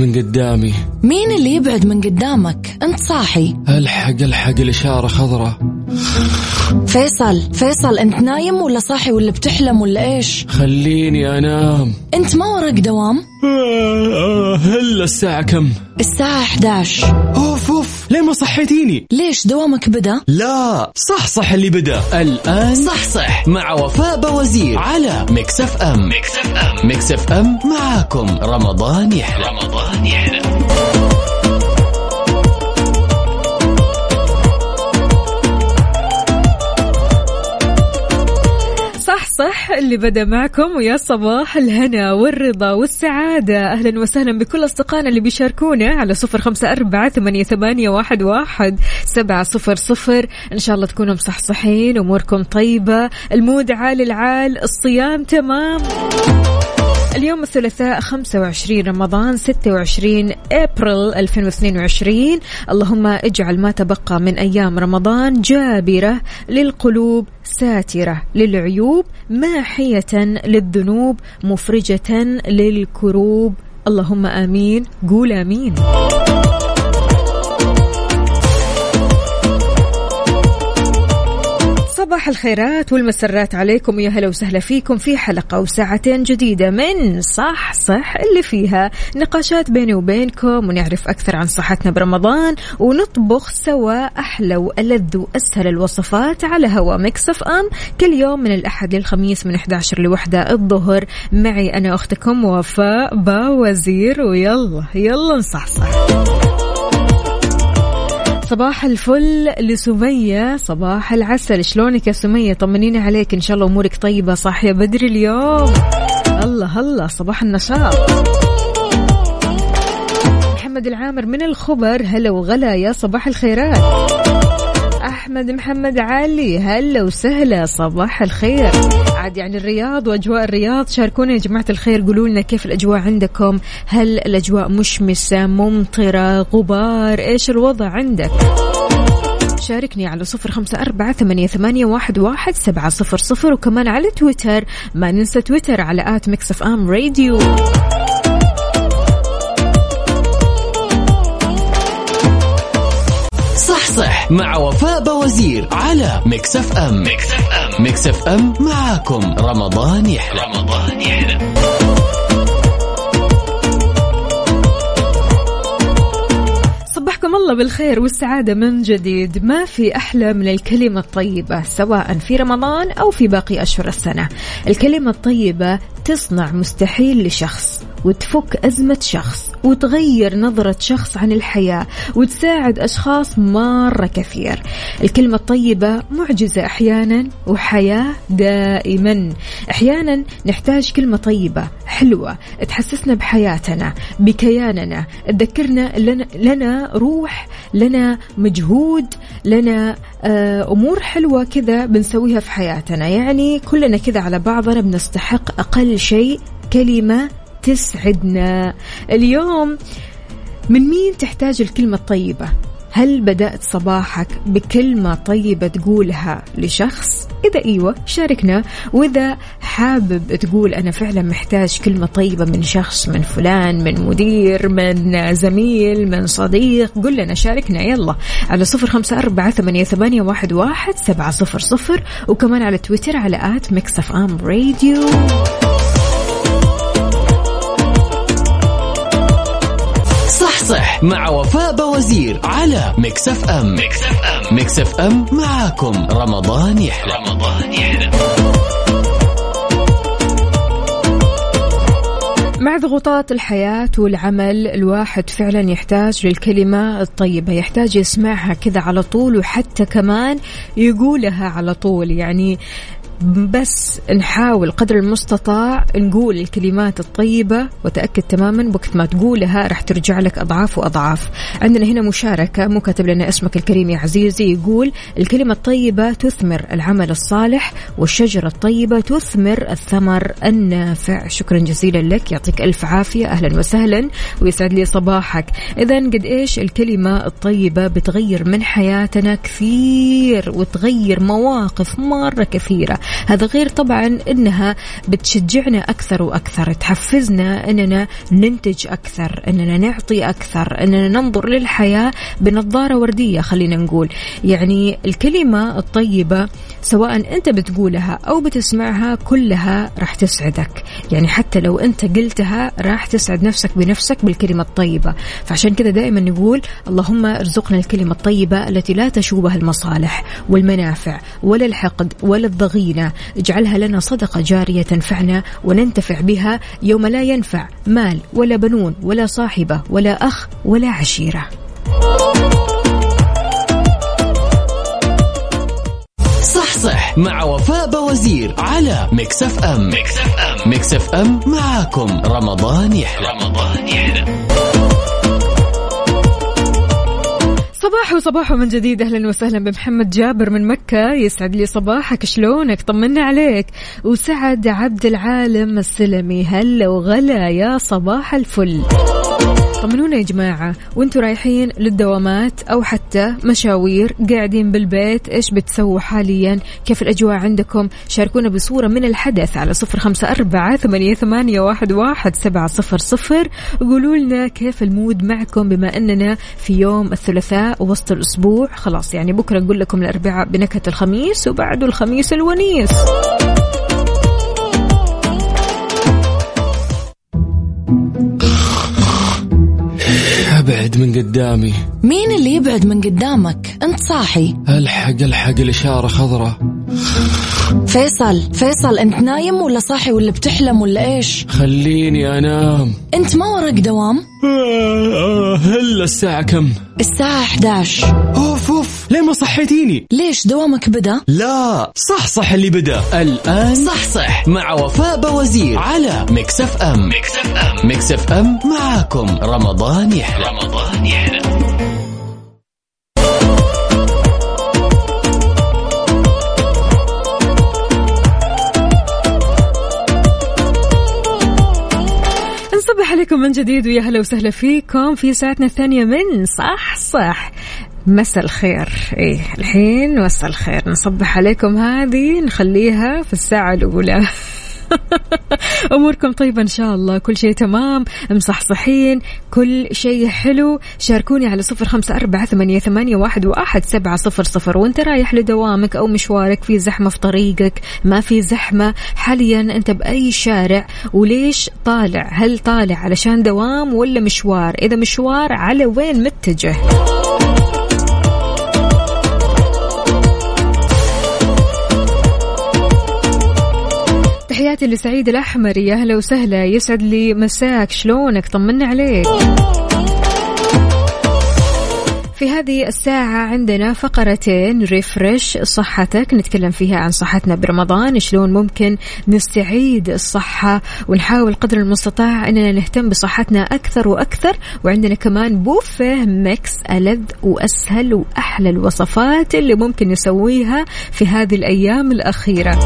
من قدامي. مين اللي يبعد من قدامك؟ انت صاحي. ألحق ألحق الإشارة خضراء. فيصل فيصل انت نايم ولا صاحي ولا بتحلم ولا إيش؟ خليني أنام. انت ما وراك دوام؟ هلا الساعة كم؟ الساعة 11 اوف اوف ليه ما صحيتيني؟ ليش دوامك بدأ؟ لا صح صح اللي بدأ. الآن صح صح. مع وفاء بوزير على Mix FM Mix FM Mix FM معاكم. رمضان يحلى. رمضان يحلى. صح اللي بدأ معكم ويا صباح الهنا والرضا والسعادة. أهلا وسهلا بكل أصدقائنا اللي بيشاركونا على صفر خمسة أربعة ثمانية, ثمانية واحد, واحد سبعة صفر صفر. إن شاء الله تكونوا مصحصحين أموركم طيبة المود عال العال الصيام تمام. اليوم الثلاثاء 25 رمضان 26 إبريل 2022 اللهم اجعل ما تبقى من أيام رمضان جابرة للقلوب ساترة للعيوب ماحية للذنوب مفرجة للكروب. اللهم آمين. قول آمين. صباح الخيرات والمسرات عليكم. ويا هلا وسهلا فيكم في حلقة وساعتين جديدة من صح صح اللي فيها. نقاشات بيني وبينكم ونعرف أكثر عن صحتنا برمضان ونطبخ سوا أحلى وألذ وأسهل الوصفات على هوا مكسف أم. كل يوم من الأحد للخميس من 11 لوحدة الظهر. معي أنا أختكم وفاء باوزير. ويلا يلا نصحصح. صباح الفل لسمية صباح العسل. شلونك يا سمية؟ طمنيني عليك. إن شاء الله أمورك طيبة صاحية بدري اليوم. الله الله. صباح النشاط. محمد العامر من الخبر. هلا وغلا يا صباح الخيرات. أحمد محمد علي هلا وسهلا صباح الخير. عاد يعني الرياض وأجواء الرياض شاركونا يا جماعة الخير قولوا لنا كيف الأجواء عندكم؟ هل الأجواء مشمسة ممطرة غبار؟ إيش الوضع عندك؟ شاركني على صفر خمسة أربعة ثمانية, ثمانية واحد, واحد سبعة صفر صفر وكمان على تويتر ما ننسى تويتر على at Mix FM Radio. صح مع وفاء بوزير على Mix FM Mix FM Mix FM معاكم. رمضان يحلى. رمضان يحلى. صبحكم الله بالخير والسعادة من جديد. ما في أحلى من الكلمة الطيبة سواء في رمضان أو في باقي أشهر السنة. الكلمة الطيبة تصنع مستحيل لشخص وتفك أزمة شخص وتغير نظرة شخص عن الحياة وتساعد أشخاص مرة كثير. الكلمة الطيبة معجزة أحيانا وحياة دائما. أحيانا نحتاج كلمة طيبة حلوة تحسسنا بحياتنا بكياننا. تذكرنا لنا, روح لنا مجهود لنا آه، أمور حلوة كذا بنسويها في حياتنا. يعني كلنا كذا على بعضنا بنستحق أقل شيء كلمة تسعدنا. اليوم من مين تحتاج الكلمة الطيبة؟ هل بدأت صباحك بكلمة طيبة تقولها لشخص؟ إذا إيوة شاركنا. وإذا حابب تقول أنا فعلا محتاج كلمة طيبة من شخص من فلان من مدير من زميل من صديق قل لنا شاركنا. يلا على صفر خمسة أربعة ثمانية, واحد, واحد سبعة صفر صفر وكمان على تويتر على at Mix FM Radio صح مع وفاء بوزير على Mix FM Mix FM. Mix FM معاكم. رمضان يحلى. رمضان يحلى. مع ضغوطات الحياة والعمل الواحد فعلا يحتاج للكلمة الطيبة يحتاج يسمعها كذا على طول وحتى كمان يقولها على طول. يعني بس نحاول قدر المستطاع نقول الكلمات الطيبة وتأكد تماما وقت ما تقولها راح ترجع لك أضعاف وأضعاف. عندنا هنا مشاركة مو كاتب لنا اسمك الكريم يا عزيزي يقول الكلمة الطيبة تثمر العمل الصالح والشجرة الطيبة تثمر الثمر النافع. شكرا جزيلا لك يعطيك ألف عافية أهلا وسهلا ويسعد لي صباحك. إذا قد إيش الكلمة الطيبة بتغير من حياتنا كثير وتغير مواقف مرة كثيرة. هذا غير طبعا أنها بتشجعنا أكثر وأكثر تحفزنا أننا ننتج أكثر أننا نعطي أكثر أننا ننظر للحياة بنظارة وردية خلينا نقول. يعني الكلمة الطيبة سواء أنت بتقولها أو بتسمعها كلها راح تسعدك. يعني حتى لو أنت قلتها راح تسعد نفسك بنفسك بالكلمة الطيبة. فعشان كذا دائما نقول اللهم ارزقنا الكلمة الطيبة التي لا تشوبها المصالح والمنافع ولا الحقد ولا الضغينة. اجعلها لنا صدقة جارية تنفعنا وننتفع بها يوم لا ينفع مال ولا بنون ولا صاحبة ولا أخ ولا عشيرة. صح مع وفاء بوزير على Mix FM Mix FM Mix FM معاكم. رمضان يحلى. رمضان يحلى. صباح وصباح من جديد. أهلا وسهلا بمحمد جابر من مكة. يسعد لي صباحك. شلونك؟ طمنا عليك. وسعد عبد العالم السلمي. هلا وغلا يا صباح الفل. طمنونا يا جماعة. وانتوا رايحين للدوامات أو حتى مشاوير قاعدين بالبيت إيش بتسووا حاليا؟ كيف الأجواء عندكم؟ شاركونا بصورة من الحدث على صفر خمسة أربعة ثمانية, واحد, واحد سبعة صفر صفر. لنا كيف المود معكم بما أننا في يوم الثلاثاء وسط الأسبوع. خلاص يعني بكرة نقول لكم الأربعاء بنكهة الخميس وبعده الخميس الونيس. ابعد من قدامي. مين اللي يبعد من قدامك؟ انت صاحي. الحق الحق الإشارة خضراء. فيصل فيصل انت نايم ولا صاحي ولا بتحلم ولا إيش؟ خليني أنام. انت ما وراك دوام. آه، آه، هلا الساعة كم؟ الساعة 11 أوف أوف. ما صحيتيني ليش دوامك بدا؟ لا صح صح اللي بدا. الآن صح صح. مع وفاء بوزير على Mix FM. Mix FM معاكم. رمضان يحلى. رمضان يحلى. نصبح عليكم من جديد ويا هلا وسهلا فيكم في ساعتنا الثانية من صح صح. مساء الخير. إيه الحين مساء الخير. نصبح عليكم هذه نخليها في الساعة الأولى. أموركم طيبة إن شاء الله. كل شيء تمام مصحصحين كل شيء حلو. شاركوني على صفر خمسة أربعة ثمانية, ثمانية واحد, واحد سبعة صفر صفر. وأنت رايح لدوامك أو مشوارك في زحمة في طريقك ما في زحمة. حاليا أنت بأي شارع وليش طالع؟ هل طالع علشان دوام ولا مشوار؟ إذا مشوار على وين متجه؟ تحياتي لسعيد الأحمر. يا أهلا وسهلا. يسعد لي مساك. شلونك؟ طمنا عليك. في هذه الساعة عندنا فقرتين refresh صحتك. نتكلم فيها عن صحتنا برمضان. شلون ممكن نستعيد الصحة ونحاول قدر المستطاع أننا نهتم بصحتنا أكثر وأكثر. وعندنا كمان بوفيه Mix ألذ وأسهل وأحلى الوصفات اللي ممكن نسويها في هذه الأيام الأخيرة.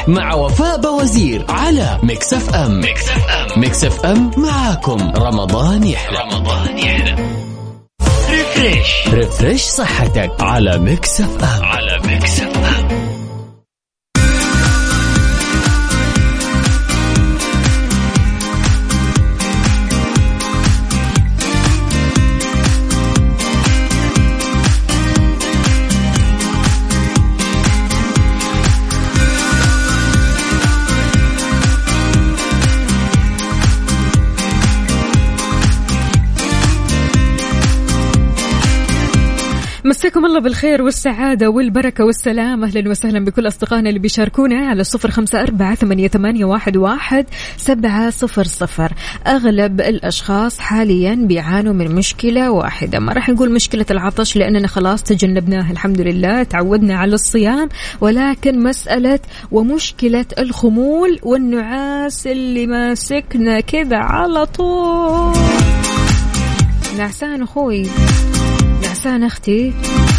صح مع وفاء بوزير على Mix FM Mix FM Mix FM معاكم. رمضان يحلى. رمضان يحلى. refresh refresh صحتك على Mix FM على Mix FM مساكم الله بالخير والسعادة والبركة والسلام. أهلا وسهلا بكل أصدقائنا اللي بيشاركونا على صفر خمسة أربعة ثمانية, واحد سبعة صفر صفر. أغلب الأشخاص حاليا بيعانوا من مشكلة واحدة. ما راح نقول مشكلة العطش لأننا خلاص تجنبناها. الحمد لله تعودنا على الصيام ولكن مسألة ومشكلة الخمول والنعاس اللي ماسكنا كذا على طول. نعسان أخوي. نعسان أختي.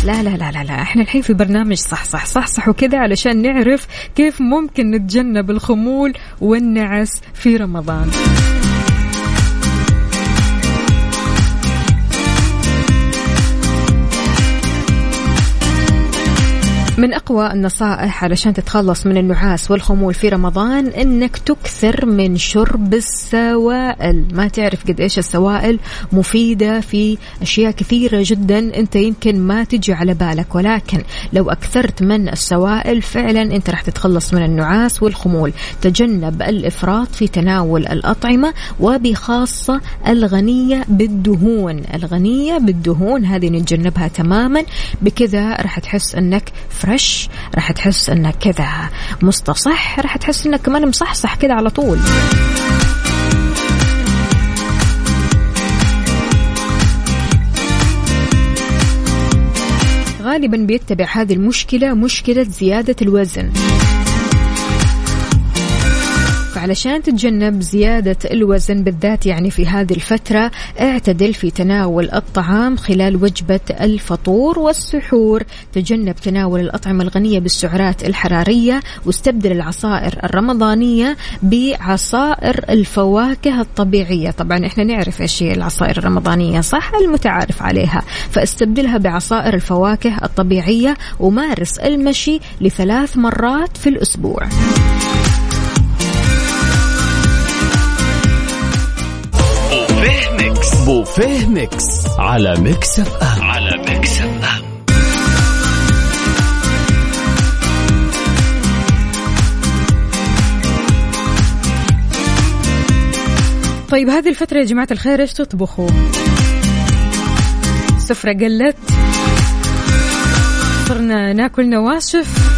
لا لا لا لا لا. إحنا الحين في برنامج صح صح صح صح وكذا علشان نعرف كيف ممكن نتجنب الخمول والنعس في رمضان. من أقوى النصائح علشان تتخلص من النعاس والخمول في رمضان إنك تكثر من شرب السوائل. ما تعرف قد إيش السوائل مفيدة في أشياء كثيرة جدا أنت يمكن ما تجي على بالك ولكن لو أكثرت من السوائل فعلا أنت راح تتخلص من النعاس والخمول. تجنب الإفراط في تناول الأطعمة وبخاصة الغنية بالدهون. الغنية بالدهون هذه نتجنبها تماما بكذا راح تحس أنك فريش راح تحس إنك كذا مستصح راح تحس إنك كمان مصحصح كذا على طول. غالبا بيتبع هذه المشكلة مشكلة زيادة الوزن. فعلشان تتجنب زيادة الوزن بالذات يعني في هذه الفترة اعتدل في تناول الطعام خلال وجبة الفطور والسحور. تجنب تناول الأطعمة الغنية بالسعرات الحرارية واستبدل العصائر الرمضانية بعصائر الفواكه الطبيعية. طبعا إحنا نعرف إيش هي العصائر الرمضانية صح؟ المتعارف عليها. فاستبدلها بعصائر الفواكه الطبيعية ومارس المشي لثلاث مرات في الأسبوع. بوفيه Mix. على Mix FM. على Mix FM. طيب هذه الفترة يا جماعة الخير إيش تطبخوا؟ سفرة قلت. صرنا ناكل نواشف.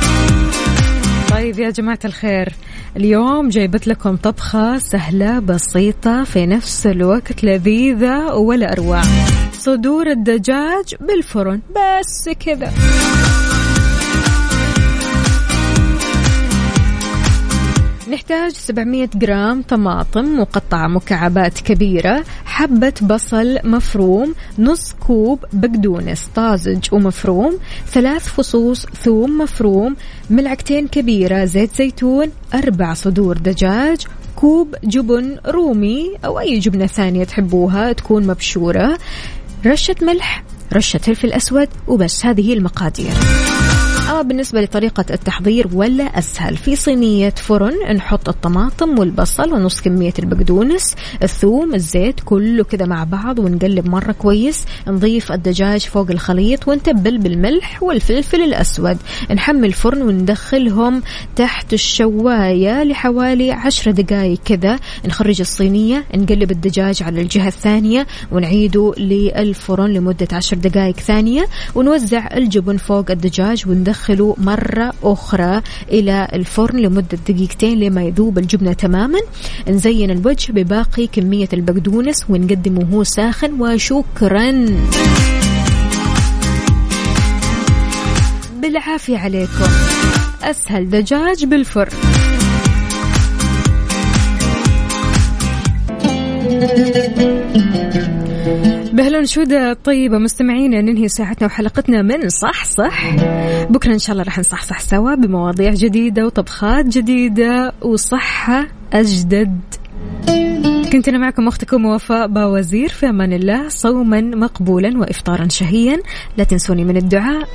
طيب يا جماعة الخير اليوم جايبت لكم طبخة سهلة بسيطة في نفس الوقت لذيذة ولا أروع. صدور الدجاج بالفرن بس كذا. نحتاج 700 جرام طماطم مقطعة مكعبات كبيرة حبة بصل مفروم نص كوب بقدونس طازج ومفروم ثلاث فصوص ثوم مفروم ملعقتين كبيرة زيت زيتون أربع صدور دجاج كوب جبن رومي أو أي جبنة ثانية تحبوها تكون مبشورة رشة ملح رشة فلفل أسود وبس. هذه المقادير. بالنسبة لطريقة التحضير ولا أسهل؟ في صينية فرن نحط الطماطم والبصل ونص كمية البقدونس الثوم الزيت كله كذا مع بعض ونقلب مرة كويس. نضيف الدجاج فوق الخليط ونتبل بالملح والفلفل الأسود. نحمل الفرن وندخلهم تحت الشواية لحوالي عشر دقايق كذا نخرج الصينية نقلب الدجاج على الجهة الثانية ونعيده للفرن لمدة عشر دقايق ثانية. ونوزع الجبن فوق الدجاج وندخل ندخله مرة أخرى إلى الفرن لمدة دقيقتين لما يذوب الجبنة تماما. نزين الوجه بباقي كمية البقدونس ونقدمه وهو ساخن. وشكرا. بالعافية عليكم. أسهل دجاج بالفرن. بهالانشودة طيبة مستمعينا ننهي ساعتنا وحلقتنا من صح صح. بكرة إن شاء الله راح نصحصح سوا بمواضيع جديدة وطبخات جديدة وصحة أجدد. كنت أنا معكم أختكم وفاء باوزير في أمان الله صوما مقبولا وإفطارا شهيا. لا تنسوني من الدعاء.